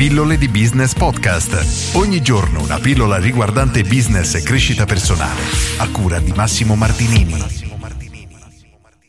Pillole di Business Podcast. Ogni giorno una pillola riguardante business e crescita personale. A cura di Massimo Martinini.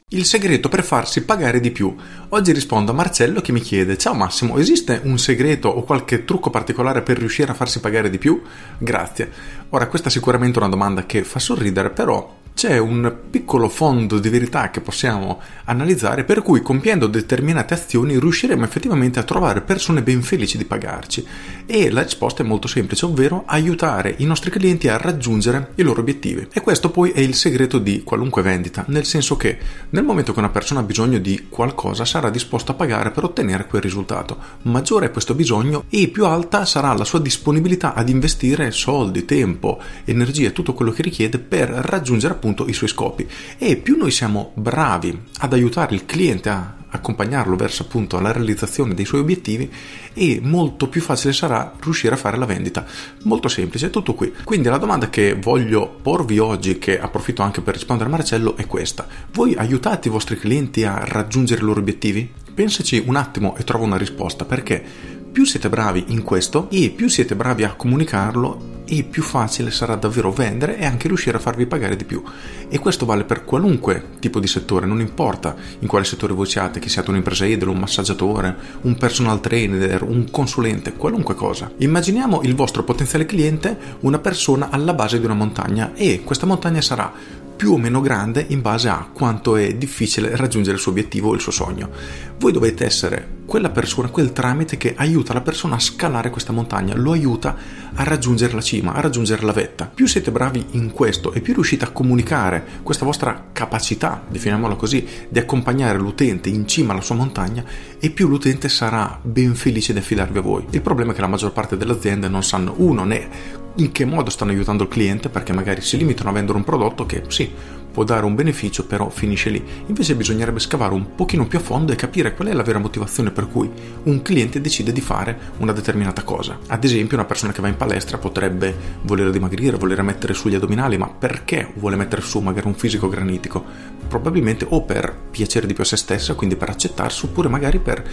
Il segreto per farsi pagare di più. Oggi rispondo a Marcello che mi chiede: Ciao Massimo, esiste un segreto o qualche trucco particolare per riuscire a farsi pagare di più? Grazie. Ora, questa è sicuramente una domanda che fa sorridere, però c'è un piccolo fondo di verità che possiamo analizzare per cui compiendo determinate azioni riusciremo effettivamente a trovare persone ben felici di pagarci e la risposta è molto semplice, ovvero aiutare i nostri clienti a raggiungere i loro obiettivi. E questo poi è il segreto di qualunque vendita, nel senso che nel momento che una persona ha bisogno di qualcosa sarà disposta a pagare per ottenere quel risultato. Maggiore è questo bisogno e più alta sarà la sua disponibilità ad investire soldi, tempo, energie, tutto quello che richiede per raggiungere appunto i suoi scopi e più noi siamo bravi ad aiutare il cliente a accompagnarlo verso appunto la realizzazione dei suoi obiettivi e molto più facile sarà riuscire a fare la vendita. Molto semplice, tutto qui. Quindi la domanda che voglio porvi oggi, che approfitto anche per rispondere a Marcello, è questa. Voi aiutate i vostri clienti a raggiungere i loro obiettivi? Pensaci un attimo e trovo una risposta perché più siete bravi in questo e più siete bravi a comunicarlo e più facile sarà davvero vendere e anche riuscire a farvi pagare di più. E questo vale per qualunque tipo di settore, non importa in quale settore voi siate, che siate un'impresa idolo, un massaggiatore, un personal trainer, un consulente, qualunque cosa. Immaginiamo il vostro potenziale cliente una persona alla base di una montagna e questa montagna sarà più o meno grande in base a quanto è difficile raggiungere il suo obiettivo o il suo sogno. Voi dovete essere quella persona, quel tramite che aiuta la persona a scalare questa montagna, lo aiuta a raggiungere la cima, a raggiungere la vetta. Più siete bravi in questo e più riuscite a comunicare questa vostra capacità, definiamola così, di accompagnare l'utente in cima alla sua montagna, e più l'utente sarà ben felice di affidarvi a voi. Il problema è che la maggior parte delle aziende non sanno uno né in che modo stanno aiutando il cliente perché magari si limitano a vendere un prodotto che sì può dare un beneficio però finisce lì. Invece bisognerebbe scavare un pochino più a fondo e capire qual è la vera motivazione per cui un cliente decide di fare una determinata cosa. Ad esempio una persona che va in palestra potrebbe voler dimagrire voler mettere su gli addominali ma perché vuole mettere su magari un fisico granitico? Probabilmente o per piacere di più a se stessa quindi per accettarsi oppure magari per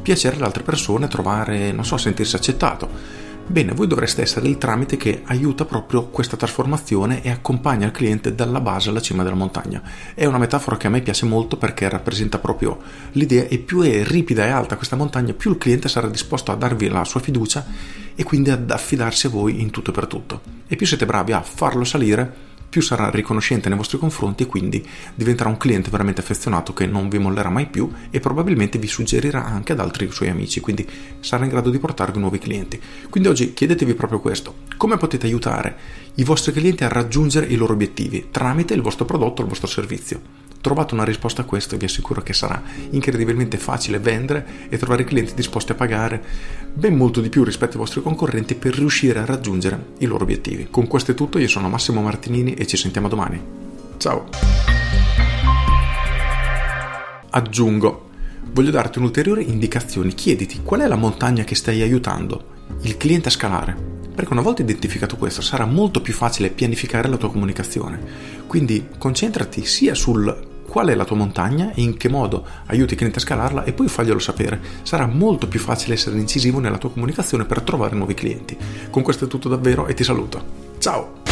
piacere alle altre persone trovare non so sentirsi accettato Bene, voi dovreste essere il tramite che aiuta proprio questa trasformazione e accompagna il cliente dalla base alla cima della montagna. È una metafora che a me piace molto perché rappresenta proprio l'idea e più è ripida e alta questa montagna, più il cliente sarà disposto a darvi la sua fiducia e quindi ad affidarsi a voi in tutto e per tutto. E più siete bravi a farlo salire, più sarà riconoscente nei vostri confronti e quindi diventerà un cliente veramente affezionato che non vi mollerà mai più e probabilmente vi suggerirà anche ad altri suoi amici, quindi sarà in grado di portarvi nuovi clienti. Quindi oggi chiedetevi proprio questo, come potete aiutare i vostri clienti a raggiungere i loro obiettivi tramite il vostro prodotto o il vostro servizio? Trovate una risposta a questo vi assicuro che sarà incredibilmente facile vendere e trovare clienti disposti a pagare ben molto di più rispetto ai vostri concorrenti per riuscire a raggiungere i loro obiettivi. Con questo è tutto, io sono Massimo Martinini e ci sentiamo domani. Ciao! Aggiungo, voglio darti un'ulteriore indicazione, chiediti qual è la montagna che stai aiutando il cliente a scalare. Perché una volta identificato questo sarà molto più facile pianificare la tua comunicazione. Quindi concentrati sia sul qual è la tua montagna e in che modo aiuti i clienti a scalarla e poi faglielo sapere. Sarà molto più facile essere incisivo nella tua comunicazione per trovare nuovi clienti. Con questo è tutto davvero e ti saluto. Ciao!